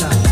Mamma